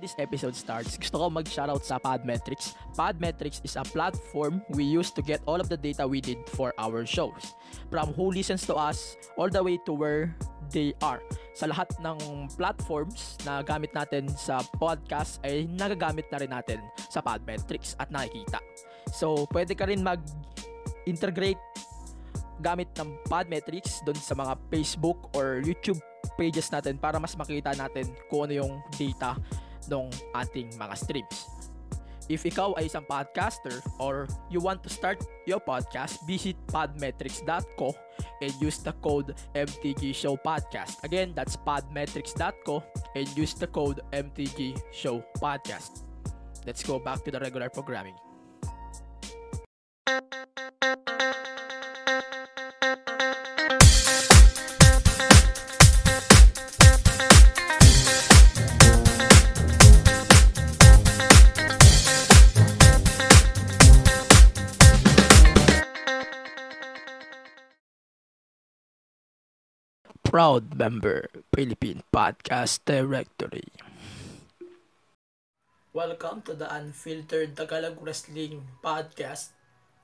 this episode starts, gusto ko mag-shoutout sa Podmetrics. Podmetrics is a platform we use to get all of the data we need for our shows. From who listens to us, all the way to where they are. Sa lahat ng platforms na gamit natin sa podcast ay nagagamit na rin natin sa Podmetrics at nakikita. So, pwede ka rin mag-integrate gamit ng Podmetrics doon sa mga Facebook or YouTube pages natin para mas makita natin kung ano yung data ng ating mga streams. If ikaw ay isang podcaster or you want to start your podcast, visit podmetrics.co and use the code MTG Show Podcast. Again, that's podmetrics.co and use the code MTG Show Podcast. Let's go back to the regular programming. Proud member, Philippine Podcast Directory. Welcome to the Unfiltered Tagalog Wrestling Podcast.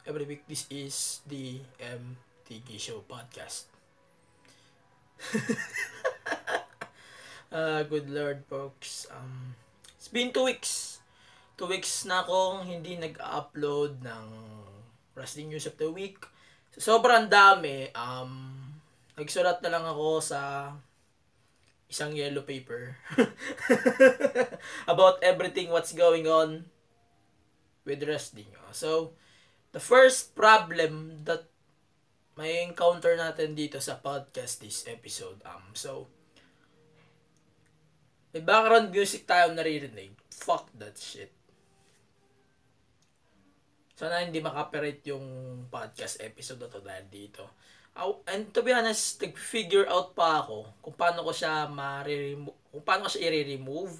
Every week, this is the MTG Show Podcast. uh, good Lord, folks. Um, it's been two weeks. Two weeks na akong hindi nag-upload ng Wrestling News of the Week. So, sobrang dami. Um, nagsulat na lang ako sa isang yellow paper about everything what's going on with wrestling. So, the first problem that may encounter natin dito sa podcast this episode. Um, so, may background music tayo naririnig. Fuck that shit. Sana hindi makapirate yung podcast episode na to dahil dito. And to be honest, nag-figure out pa ako kung paano ko siya ma-remove, kung paano ko siya i-remove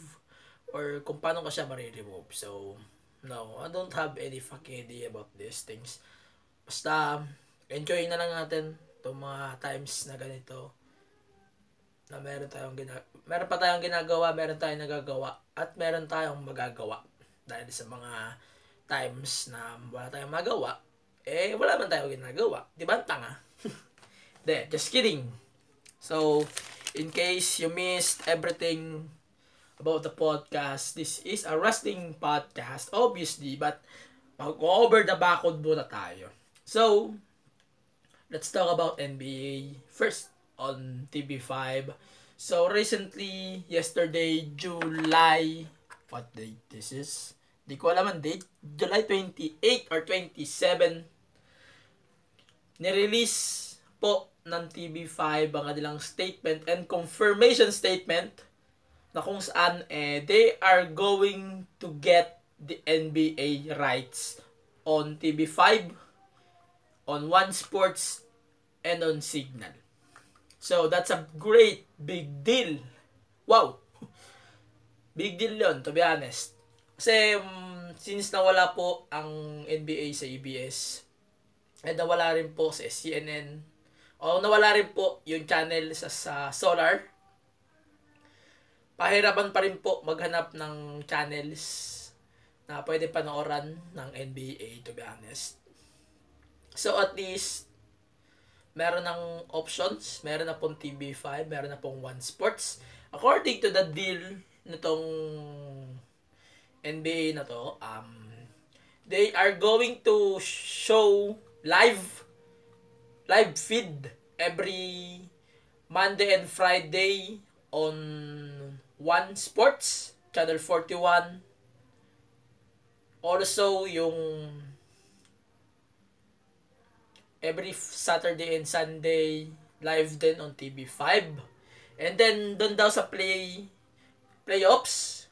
or kung paano ko siya ma-remove. So, no, I don't have any fucking idea about these things. Basta, enjoy na lang natin itong mga times na ganito na meron tayong gina meron pa tayong ginagawa, meron tayong nagagawa at meron tayong magagawa dahil sa mga times na wala tayong magawa eh wala man tayong ginagawa. Di ba? Tanga. De, just kidding. So, in case you missed everything about the podcast, this is a wrestling podcast, obviously, but mag-over the background muna tayo. So, let's talk about NBA first on TV5. So, recently, yesterday, July, what date this is? Di ko alam ang date. July 28 or 27, nirelease po ng TV5 ang kanilang statement and confirmation statement na kung saan eh, they are going to get the NBA rights on TV5, on One Sports, and on Signal. So, that's a great big deal. Wow! Big deal yon to be honest. Kasi, um, since nawala po ang NBA sa ABS, and nawala rin po sa CNN, o nawala rin po yung channel sa, sa Solar. Pahirapan pa rin po maghanap ng channels na pwede panooran ng NBA to be honest. So at least meron ng options, meron na pong TV5, meron na pong One Sports. According to the deal nitong NBA na to, um, they are going to show live live feed every Monday and Friday on One Sports, Channel 41. Also, yung every Saturday and Sunday live din on TV5. And then, doon daw sa play playoffs,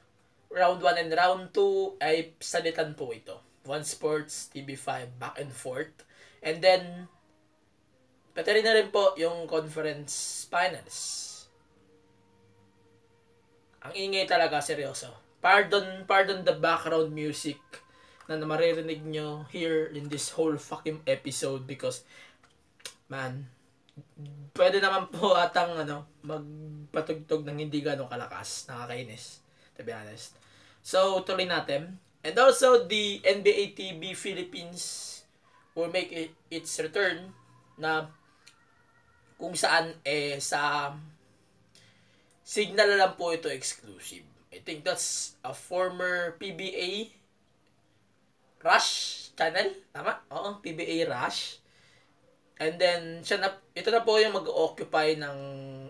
round 1 and round 2 ay salitan po ito. One Sports, TV5, back and forth. And then, Pati na rin po yung conference finals. Ang ingay talaga, seryoso. Pardon, pardon the background music na maririnig nyo here in this whole fucking episode because, man, pwede naman po atang ano, magpatugtog ng hindi ganong kalakas. Nakakainis, to be honest. So, tuloy natin. And also, the NBA TV Philippines will make it, its return na kung saan eh sa signal lang po ito exclusive. I think that's a former PBA Rush channel. Tama? Oo, PBA Rush. And then, siya na, ito na po yung mag-occupy ng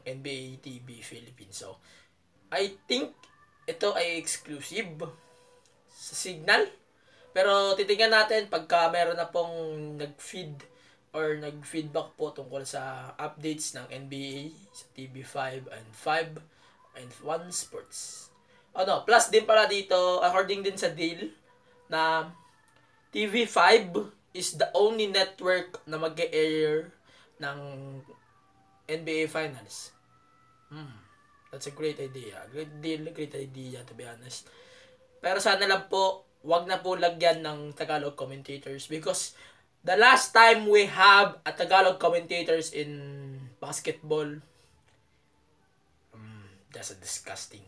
NBA TV Philippines. So, I think ito ay exclusive sa signal. Pero titingnan natin pagka meron na pong nag-feed or nag-feedback po tungkol sa updates ng NBA sa TV5 and 5 and 1 Sports. Ano, plus din pala dito, according din sa deal, na TV5 is the only network na mag air ng NBA Finals. Hmm. That's a great idea. Great deal, great idea to be honest. Pero sana lang po, wag na po lagyan ng Tagalog commentators because the last time we have a Tagalog commentators in basketball, um, that's a disgusting.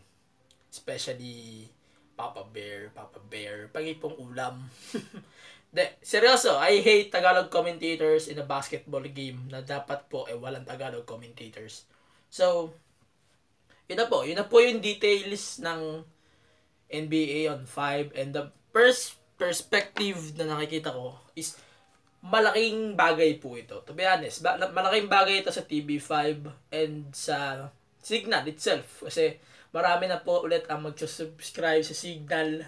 Especially Papa Bear, Papa Bear, pangipong ulam. De, seryoso, I hate Tagalog commentators in a basketball game na dapat po eh walang Tagalog commentators. So, yun na po. Yun na po yung details ng NBA on 5 and the first perspective na nakikita ko is malaking bagay po ito. To be honest, ba- malaking bagay ito sa TV5 and sa Signal itself. Kasi marami na po ulit ang mag-subscribe sa Signal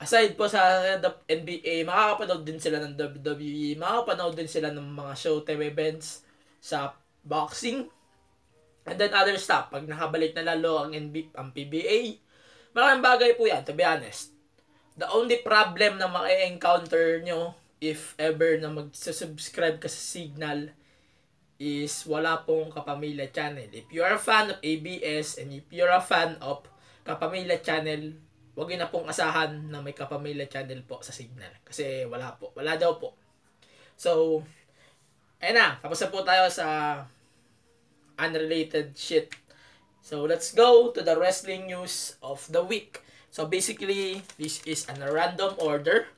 aside po sa NBA, makakapanood din sila ng WWE, makakapanood din sila ng mga showtime events sa boxing, and then other stuff. Pag nakabalik na lalo ang, NBA, ang PBA, maraming bagay po yan, to be honest. The only problem na ma-encounter nyo if ever na mag-subscribe ka sa Signal is wala pong Kapamilya Channel. If you are a fan of ABS and if you're a fan of Kapamilya Channel, Huwag na pong asahan na may kapamilya channel po sa Signal. Kasi wala po. Wala daw po. So, ayun na. Tapos na po tayo sa unrelated shit. So, let's go to the wrestling news of the week. So, basically, this is an random order.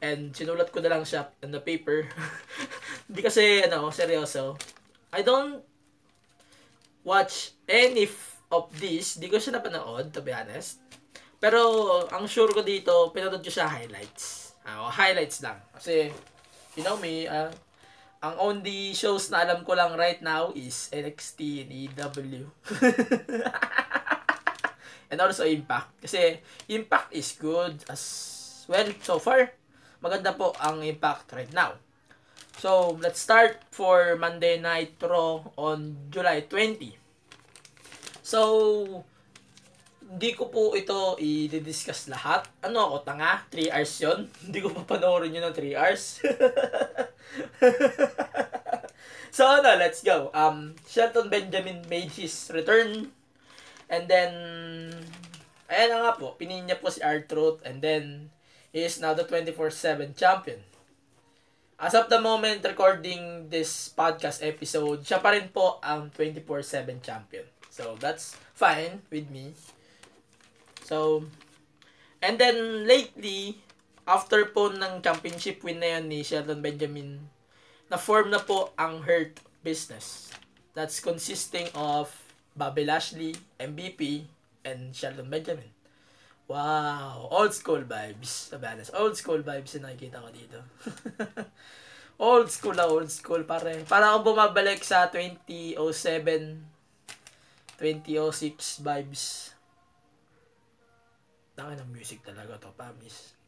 And sinulat ko na lang siya on the paper. Hindi kasi, ano, seryoso. I don't watch any of this. Hindi ko siya napanood, to be honest. Pero, ang sure ko dito, pinanood ko siya highlights. Uh, highlights lang. Kasi, you know me, uh, ang only shows na alam ko lang right now is NXT and EW. and also Impact. Kasi, Impact is good as well so far. Maganda po ang Impact right now. So, let's start for Monday Night Raw on July 20. So, hindi ko po ito i-discuss lahat. Ano ako, tanga? 3 hours yun? Hindi ko pa panoorin yun ng 3 hours. so ano, let's go. Um, Shelton Benjamin made his return. And then, ayan na nga po, pinin niya po si R-Truth. And then, is now the 24-7 champion. As of the moment recording this podcast episode, siya pa rin po ang 24-7 champion. So, that's fine with me. So, and then lately, after po ng championship win na yun ni Sheldon Benjamin, na-form na po ang Hurt business. That's consisting of Bobby Lashley, MVP, and Sheldon Benjamin. Wow! Old school vibes. Sabi honest, old school vibes yung nakikita ko dito. old school na old school pare. Para akong bumabalik sa 2007, 2006 vibes. Taka ng music talaga to, pamis.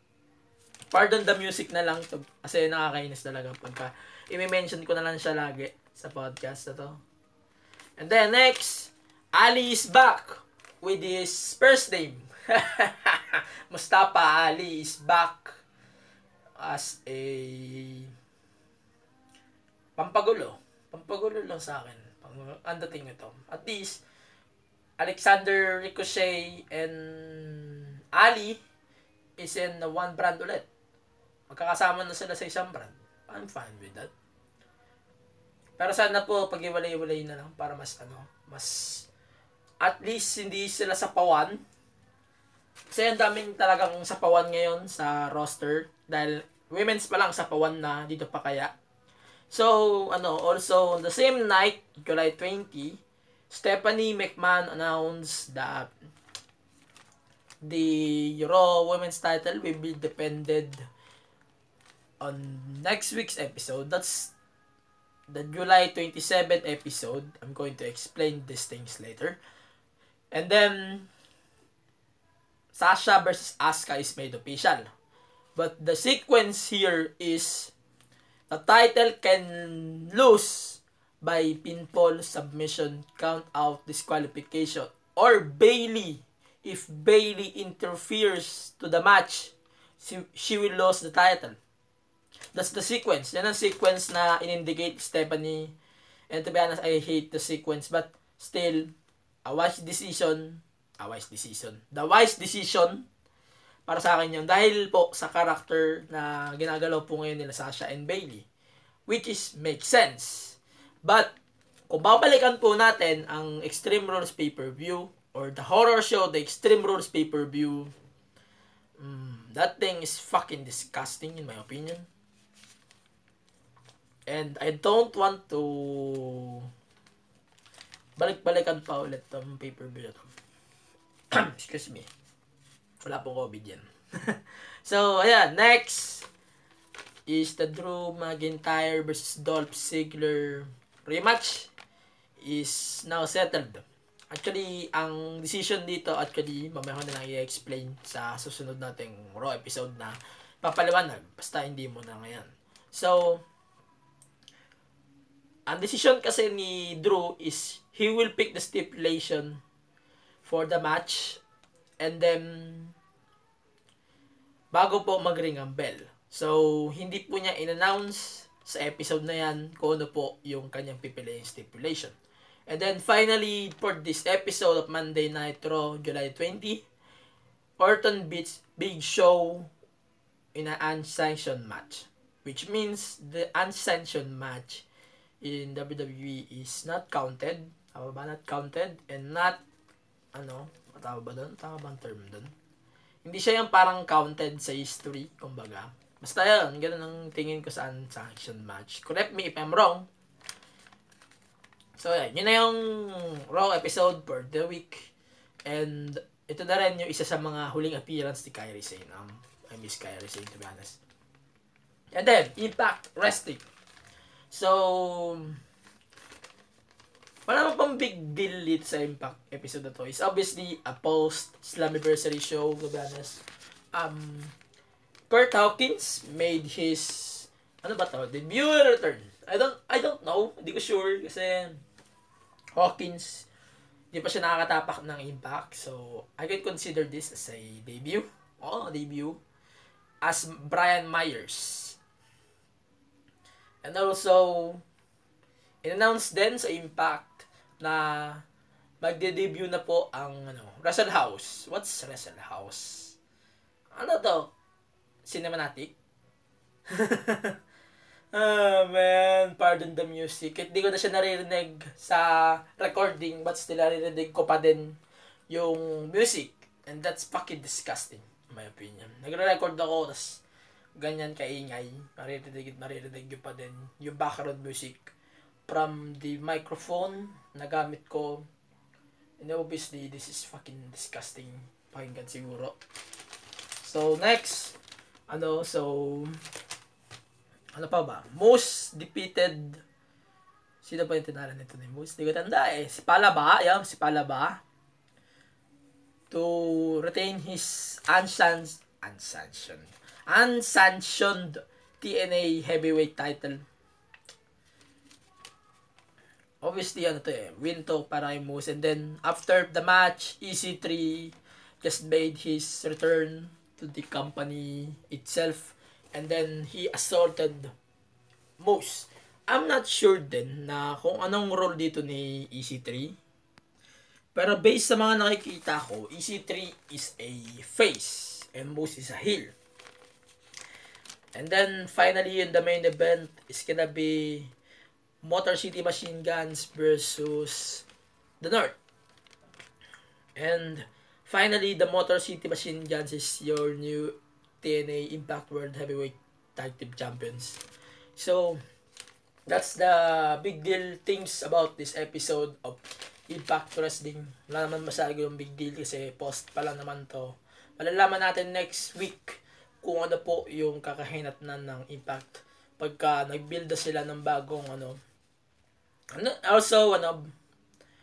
Pardon the music na lang to, kasi nakakainis talaga pagka i-mention ko na lang siya lagi sa podcast na to. And then next, Ali is back with his first name. Mustafa Ali is back as a pampagulo. Pampagulo lang sa akin. Ang dating ito. At least, Alexander Ricochet and Ali is in the one brand ulit. Magkakasama na sila sa isang brand. I'm fine with that. Pero sana po pag-iwalay-iwalay na lang para mas ano, mas at least hindi sila sa pawan. Kasi ang daming talagang sapawan ngayon sa roster. Dahil women's pa lang sapawan na dito pa kaya. So, ano, also, the same night, July 20, Stephanie McMahon announced that the Raw Women's title will be defended on next week's episode. That's the July 27 episode. I'm going to explain these things later. And then, Sasha versus Asuka is made official. But the sequence here is the title can lose by pinfall, submission, count out, disqualification, or Bailey. If Bailey interferes to the match, she, she will lose the title. That's the sequence. Yan ang sequence na in-indicate Stephanie. And to be honest, I hate the sequence. But still, a wise decision. A wise decision. The wise decision para sa akin yun. Dahil po sa character na ginagalaw po ngayon nila Sasha and Bailey. Which is, makes sense. But, kung babalikan po natin ang Extreme Rules pay-per-view or the horror show, the Extreme Rules pay-per-view, mm, that thing is fucking disgusting in my opinion. And I don't want to balik-balikan pa ulit tong pay-per-view na. Excuse me. Wala pong COVID yan. so, ayan. Next is the Drew McIntyre versus Dolph Ziggler rematch is now settled. Actually, ang decision dito, actually, mamaya ko na lang i-explain sa susunod nating Raw episode na papaliwanag. Basta hindi mo na ngayon. So, ang decision kasi ni Drew is he will pick the stipulation for the match and then bago po mag-ring ang bell. So, hindi po niya in-announce sa episode na yan kung ano po yung kanyang pipiliin stipulation. And then finally, for this episode of Monday Night Raw, July 20, Orton beats Big Show in an unsanctioned match. Which means the unsanctioned match in WWE is not counted. Tama ba? Not counted and not, ano, tama ba doon? Tama ba ang term doon? Hindi siya yung parang counted sa history, kumbaga. Basta yun, ganun ang tingin ko sa unsanctioned match. Correct me if I'm wrong. So, yan. Yun na yung Raw episode for the week. And, ito na rin yung isa sa mga huling appearance ni Kairi Sane. Um, I miss Kairi Sane, to be honest. And then, Impact Wrestling. So, wala pang big deal dito sa Impact episode to. It's obviously a post-Slammiversary show, to be honest. Um, Kurt Hawkins made his, ano ba to, debut return. I don't, I don't know. Hindi ko sure kasi Hawkins, hindi pa siya nakakatapak ng impact. So, I can consider this as a debut. Oo, debut. As Brian Myers. And also, in-announce din sa Impact na magde-debut na po ang ano, Wrestle House. What's Wrestle House? Ano to? Cinematic? Ah, man. Pardon the music. Hindi ko na siya naririnig sa recording, but still naririnig ko pa din yung music. And that's fucking disgusting, in my opinion. Nagre-record ako, tas ganyan kaingay. Maririnig maririnig yung pa din yung background music from the microphone na gamit ko. And obviously, this is fucking disgusting. Pakinggan siguro. So, next. Ano, so, ano pa ba? Most defeated Sino ba yung tinala nito ni Moose? Hindi ko tanda eh. Si Palaba, yan, si Palaba. To retain his unsanctioned, unsanctioned, unsanctioned TNA heavyweight title. Obviously, ano to eh, win to para kay Moose. And then, after the match, EC3 just made his return to the company itself. And then, he assaulted Moose. I'm not sure din na kung anong role dito ni EC3. Pero based sa mga nakikita ko, EC3 is a face and Moose is a heel. And then finally in the main event is gonna be Motor City Machine Guns versus the North. And Finally, the Motor City Machine Guns is your new TNA Impact World Heavyweight Tag Team Champions. So, that's the big deal things about this episode of Impact Wrestling. Wala naman masyado yung big deal kasi post pa lang naman to. Malalaman natin next week kung ano po yung kakahinatnan ng Impact pagka nag-build na sila ng bagong ano. Ano also, ano,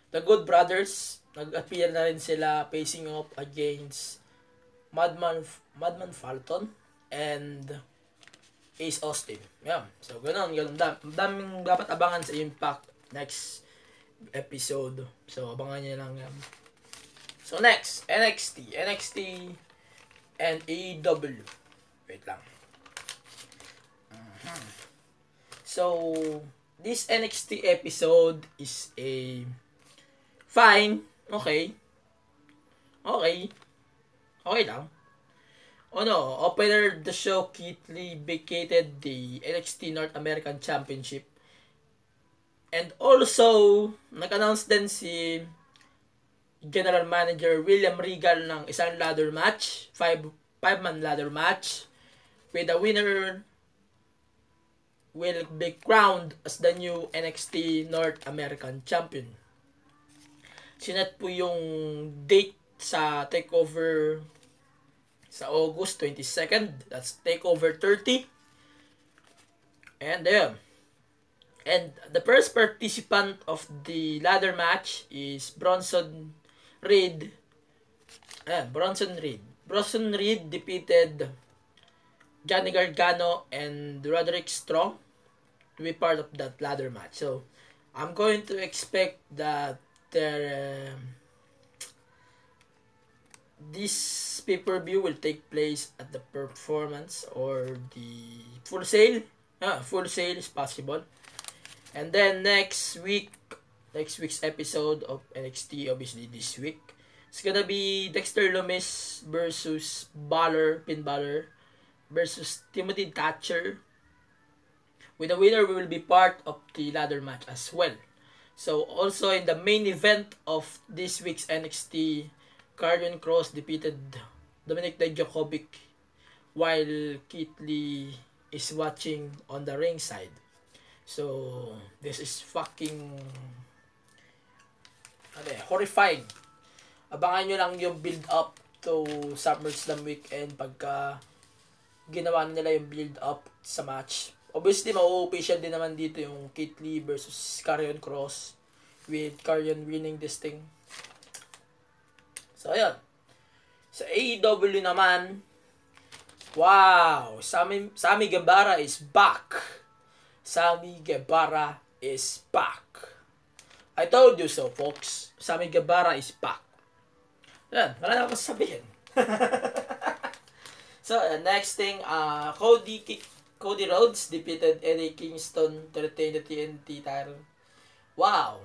the Good Brothers, nag-appear na rin sila facing off against Madman, Madman Falcon and Ace Austin. Yeah. So, ganun. ganun. Dam, daming dapat abangan sa Impact next episode. So, abangan nyo lang yan. So, next, NXT. NXT and AEW. Wait lang. Uh-huh. So, this NXT episode is a fine. Okay. Okay. Okay lang. Oh no, opener the show Keith Lee vacated the NXT North American Championship. And also, nag-announce din si General Manager William Regal ng isang ladder match, five, five-man ladder match, with the winner will be crowned as the new NXT North American Champion. Sinet po yung date sa takeover sa August 22nd. That's takeover 30. And there. And the first participant of the ladder match is Bronson Reed. Ayan, Bronson Reed. Bronson Reed defeated Johnny Gargano and Roderick Strong to be part of that ladder match. So, I'm going to expect that there, uh, this pay-per-view will take place at the performance or the full sale. Ah, full sale is possible. And then next week, next week's episode of NXT, obviously this week, it's gonna be Dexter Lumis versus Balor, Finn Balor, versus Timothy Thatcher. With the winner, we will be part of the ladder match as well. So also in the main event of this week's NXT, Karrion Cross defeated Dominic Dijakovic while Keith Lee is watching on the ringside. So, this is fucking ano eh, horrifying. Abangan nyo lang yung build up to SummerSlam weekend pagka ginawa nila yung build up sa match. Obviously, ma-official din naman dito yung Keith Lee versus Karrion Cross with Karrion winning this thing. So, ayun. Sa AEW naman, wow, Sami, Sami Guevara is back. Sami Guevara is back. I told you so, folks. Sami Guevara is back. Yan, wala na akong sabihin. so, uh, next thing, uh, Cody, Cody Rhodes defeated Eddie Kingston to retain the TNT title. Wow.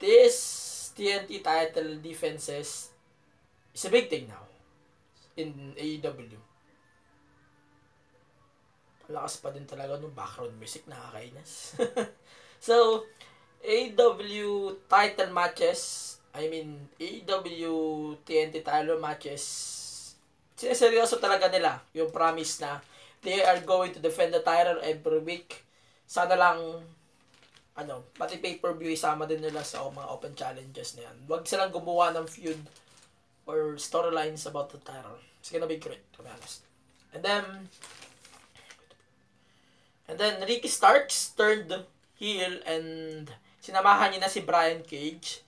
This TNT title defenses is a big thing now in AEW. Lakas pa din talaga ng background music, nakakainis. so, AEW title matches, I mean, AEW TNT title matches, sineseryoso talaga nila yung promise na they are going to defend the title every week. Sana lang ano, pati pay-per-view isama din nila sa mga open challenges na yan. Huwag silang gumawa ng feud or storylines about the title. It's gonna be great, to be honest. And then, and then Ricky Starks turned heel and sinamahan niya na si Brian Cage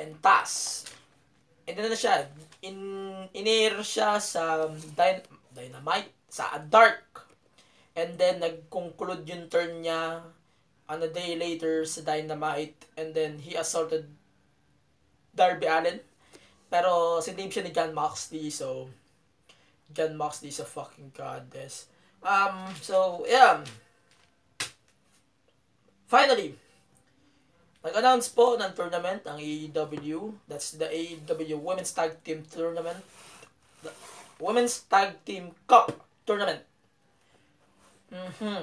and Taz. And then na siya, in, in-air siya sa Dyn- Dynamite, sa Dark. And then, nag-conclude yung turn niya on a day later sa Dynamite and then he assaulted Darby Allen. Pero sinave siya ni John Moxley so John Moxley is a fucking goddess. Um, so, yeah. Finally, nag-announce po ng tournament ang AEW. That's the AEW Women's Tag Team Tournament. The Women's Tag Team Cup Tournament. Mm-hmm.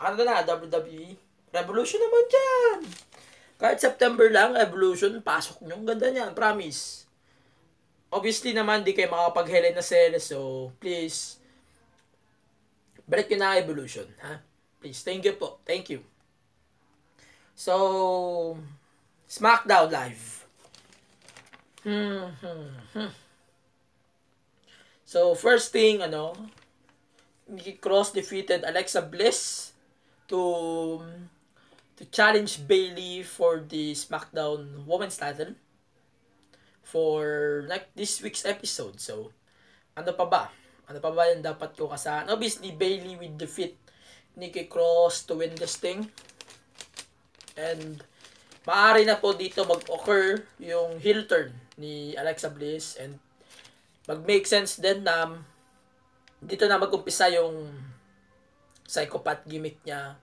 Ano na, WWE? Revolution naman dyan. Kahit September lang, Evolution, pasok nyo. Ang ganda niyan, promise. obviously naman, di kayo makapag Hell in a Cell. So, please, balik yun na Evolution. Ha? Please, thank you po. Thank you. So, SmackDown Live. Hmm, hmm, hmm. So, first thing, ano, Nikki Cross defeated Alexa Bliss to to challenge Bailey for the SmackDown Women's title for like this week's episode. So, ano pa ba? Ano pa ba yung dapat ko kasahan? Obviously, Bailey will defeat Nikki Cross to win this thing. And, maaari na po dito mag-occur yung heel turn ni Alexa Bliss and mag-make sense din na dito na mag-umpisa yung psychopath gimmick niya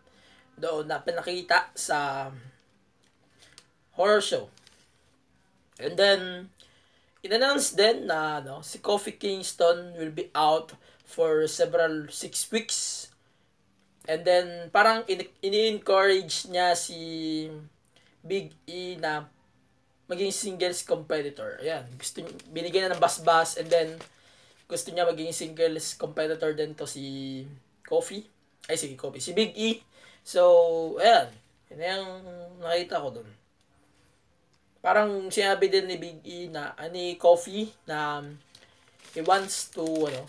doon na pinakita sa horror show. And then, in-announce din na no, si Kofi Kingston will be out for several six weeks. And then, parang in-encourage niya si Big E na maging singles competitor. Ayan, gusto binigyan na ng basbas and then gusto niya maging singles competitor din to si Kofi. Ay, sige, Kofi. Si Big E. So, ayan. Yan yung nakita ko dun. Parang sinabi din ni Big E na, ani Kofi, na he wants to, ano,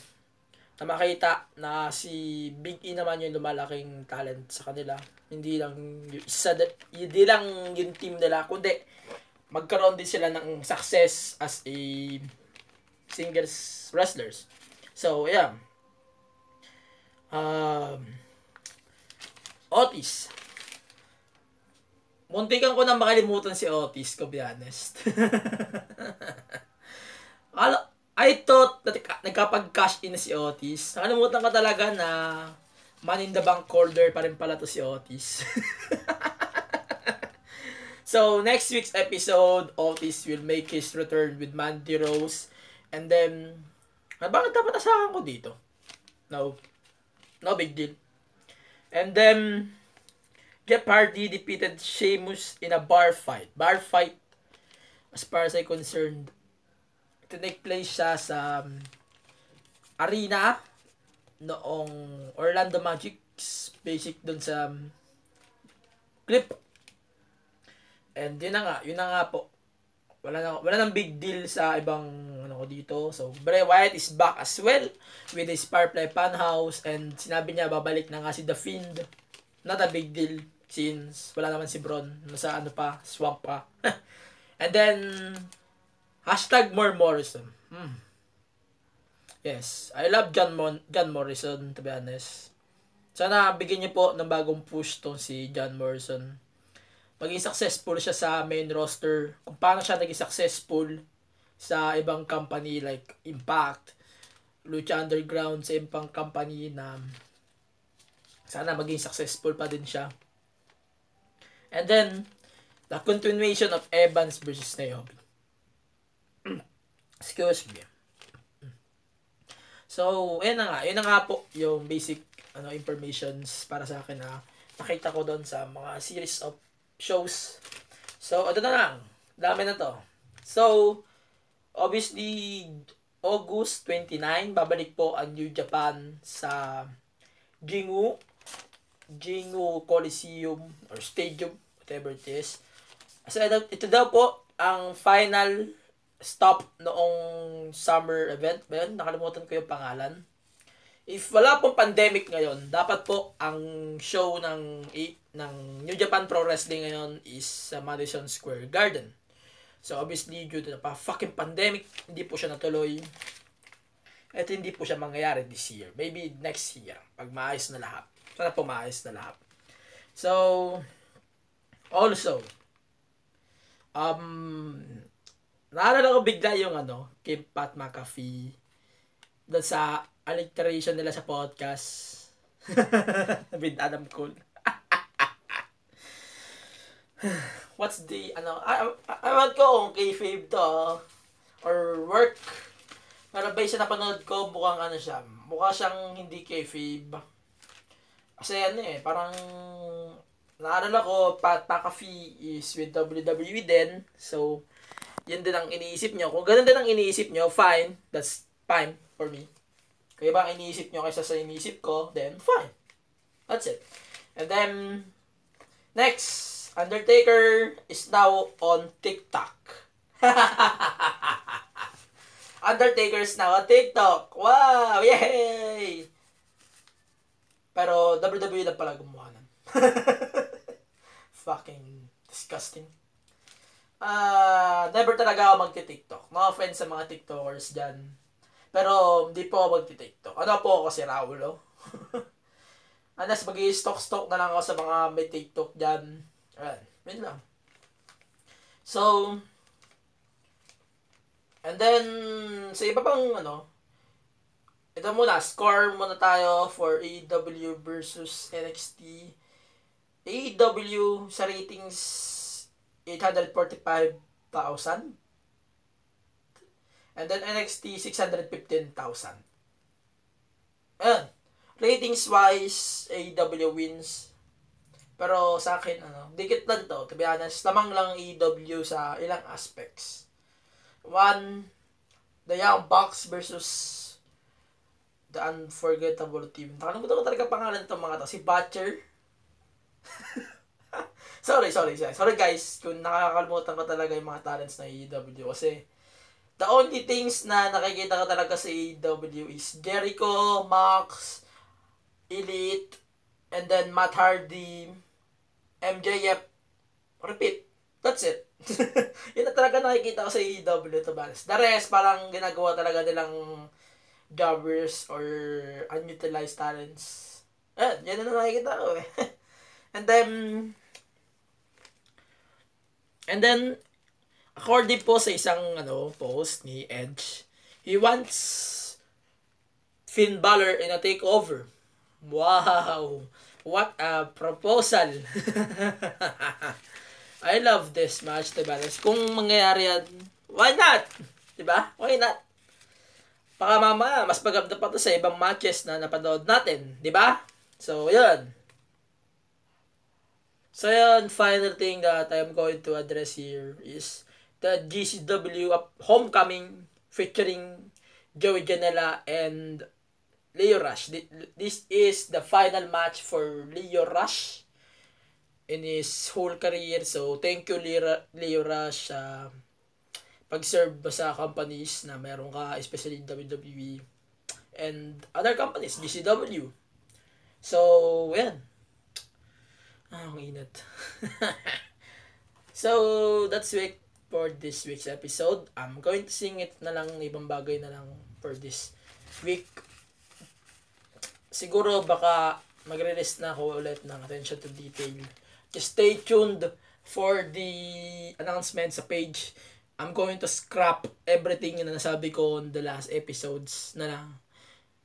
na makita na si Big E naman yung lumalaking talent sa kanila. Hindi lang yung isa, hindi lang yung team nila, kundi magkaroon din sila ng success as a singles wrestlers. So, yeah. Um, Otis. Muntikan ko na makalimutan si Otis, to be honest. I thought na nagkapag-cash in na si Otis. Nakalimutan ka talaga na man in the bank holder pa rin pala to si Otis. so, next week's episode, Otis will make his return with Mandy Rose. And then, ah, bakit dapat asahan ko dito? No. No big deal. And then, Jeff Hardy defeated Sheamus in a bar fight. Bar fight, as far as I'm concerned, to take place siya sa um, arena noong Orlando Magic basic dun sa um, clip. And yun na nga, yun na nga po. Wala na, wala nang big deal sa ibang ano ko dito. So, Bray Wyatt is back as well with his Firefly Funhouse and sinabi niya babalik na nga si The Fiend. Not a big deal since wala naman si Braun. Nasa ano pa, swamp pa. and then, Hashtag more Morrison. Hmm. Yes, I love John, Mon- John Morrison, to be honest. Sana bigyan niyo po ng bagong push to si John Morrison. Maging successful siya sa main roster. Kung paano siya naging successful sa ibang company like Impact, Lucha Underground, sa ibang company na sana maging successful pa din siya. And then, the continuation of Evans versus Naomi. Excuse me. So, ayun na nga. Yun na nga po yung basic ano informations para sa akin na nakita ko doon sa mga series of shows. So, ito na lang. Dami na to. So, obviously, August 29, babalik po ang New Japan sa Jingu, Jingu Coliseum or Stadium, whatever it is. So, ito, ito daw po ang final stop noong summer event ba yun? Nakalimutan ko yung pangalan. If wala pong pandemic ngayon, dapat po ang show ng ng New Japan Pro Wrestling ngayon is sa Madison Square Garden. So obviously due to the fucking pandemic, hindi po siya natuloy. At hindi po siya mangyayari this year. Maybe next year pag maayos na lahat. Sana po maayos na lahat. So also um Naalala ko bigla yung ano, kay Pat McAfee doon sa alliteration nila sa podcast with Adam Cole. What's the, ano, I, I, I ko kung kayfabe to or work. Pero based sa napanood ko, mukhang ano siya, mukha siyang hindi kayfabe. Kasi ano eh, parang naalala ko, Pat McAfee is with WWE din. So, yun din ang iniisip nyo. Kung ganun din ang iniisip nyo, fine. That's fine for me. Kaya ba iniisip nyo kaysa sa iniisip ko, then fine. That's it. And then, next, Undertaker is now on TikTok. Undertaker is now on TikTok. Wow! Yay! Pero WWE na pala gumawa nun. Fucking disgusting. Ah, uh, never talaga ako magti-TikTok. No offense sa mga TikTokers diyan. Pero hindi po ako magti-TikTok. Ano po ako si Raulo? Unless mag stock-stock na lang ako sa mga may TikTok diyan. Ayan, yun lang. So, and then, sa iba pang ano, ito muna, score muna tayo for AEW versus NXT. AEW sa ratings 845,000. And then NXT 615,000. Ayan. Ratings wise, AEW wins. Pero sa akin, ano, dikit lang to. To be honest, lamang lang AEW sa ilang aspects. One, the Young Bucks versus the Unforgettable Team. Nakalimutan ko talaga pangalan itong mga to. Si Butcher. sorry, sorry, sorry. Sorry guys, kung nakakalimutan ko talaga yung mga talents na AEW. Kasi, the only things na nakikita ko talaga sa AEW is Jericho, Max, Elite, and then Matt Hardy, MJF, repeat. That's it. yun na talaga nakikita ko sa AEW to balance. The rest, parang ginagawa talaga nilang jobbers or unutilized talents. Eh, yan na nakikita ko eh. and then, and then, according po sa isang ano post ni Edge, he wants Finn Balor in a takeover. Wow! What a proposal! I love this match, balance. Kung mangyayari yan, why not? Diba? Why not? Baka mama, mas maganda pa to sa ibang matches na napanood natin. Diba? So, yun. So, yun, final thing that I'm going to address here is the GCW Homecoming featuring Joey Janela and Leo Rush. This is the final match for Leo Rush in his whole career. So, thank you, Leo Rush, uh, pag-serve sa companies na meron ka, especially WWE and other companies, GCW. So, yan. Ah, ang init. so, that's it for this week's episode. I'm going to sing it na lang, ibang bagay na lang for this week. Siguro baka magre-release na ako ulit ng attention to detail Just stay tuned for the announcement sa page. I'm going to scrap everything na nasabi ko on the last episodes na lang.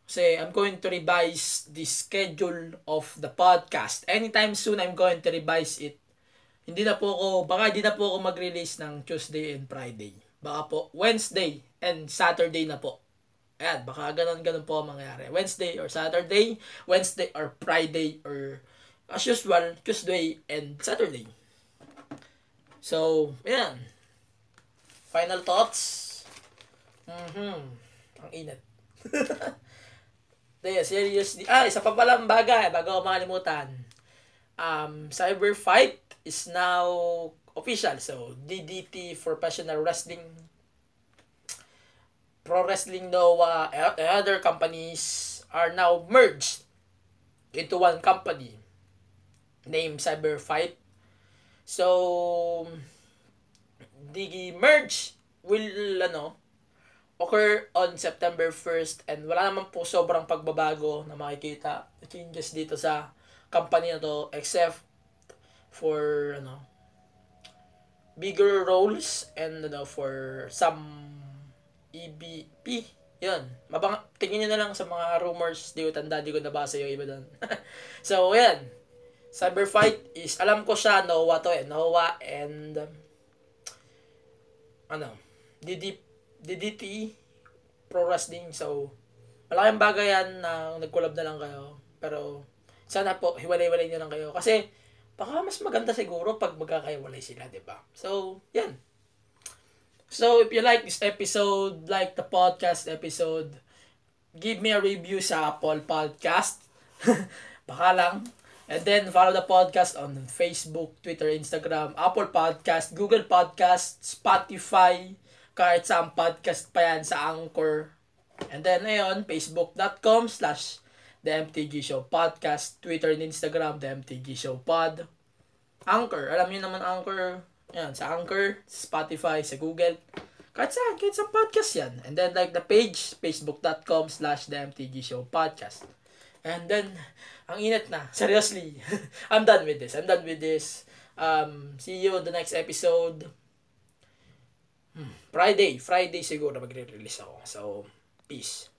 Kasi I'm going to revise the schedule of the podcast. Anytime soon, I'm going to revise it. Hindi na po ako, baka hindi na po ako mag-release ng Tuesday and Friday. Baka po Wednesday and Saturday na po. Ayan, baka ganun-ganun po ang mangyari. Wednesday or Saturday, Wednesday or Friday or as usual, Tuesday and Saturday. So, yan. Final thoughts? Mm-hmm. Ang init. Daya, seriously. Ah, isa pa palang bagay, bago ako makalimutan. Um, Cyber Fight is now official. So, DDT Professional Wrestling Pro Wrestling Noah and other companies are now merged into one company named Cyber Fight. So, the merge will, ano, occur on September 1st and wala naman po sobrang pagbabago na makikita changes dito sa company na to except for ano bigger roles and ano for some EBP yun mabang tingin niyo na lang sa mga rumors di ko tanda di ko nabasa yung iba doon so yan Cyber Fight is, alam ko siya, Noah to eh. Noah and, um, ano, DD, DDT Pro Wrestling. So, malaking bagay yan na nag-collab na lang kayo. Pero, sana po, hiwalay-walay nyo lang kayo. Kasi, baka mas maganda siguro pag magkakahiwalay sila, di ba? So, yan. So, if you like this episode, like the podcast episode, give me a review sa Apple Podcast. Baka lang. And then, follow the podcast on Facebook, Twitter, Instagram, Apple Podcast, Google Podcast, Spotify, kahit sa podcast pa yan sa Anchor. And then, ayun, facebook.com slash The MTG Show Podcast, Twitter and Instagram, The MTG Show Pod. Anchor, alam niyo naman Anchor, yan, sa Anchor, Spotify, sa Google, kahit saan, kahit sa podcast yan. And then, like the page, facebook.com slash The MTG Show Podcast. And then, ang init na. Seriously. I'm done with this. I'm done with this. Um, see you the next episode. Hmm. Friday. Friday siguro magre-release ako. So, peace.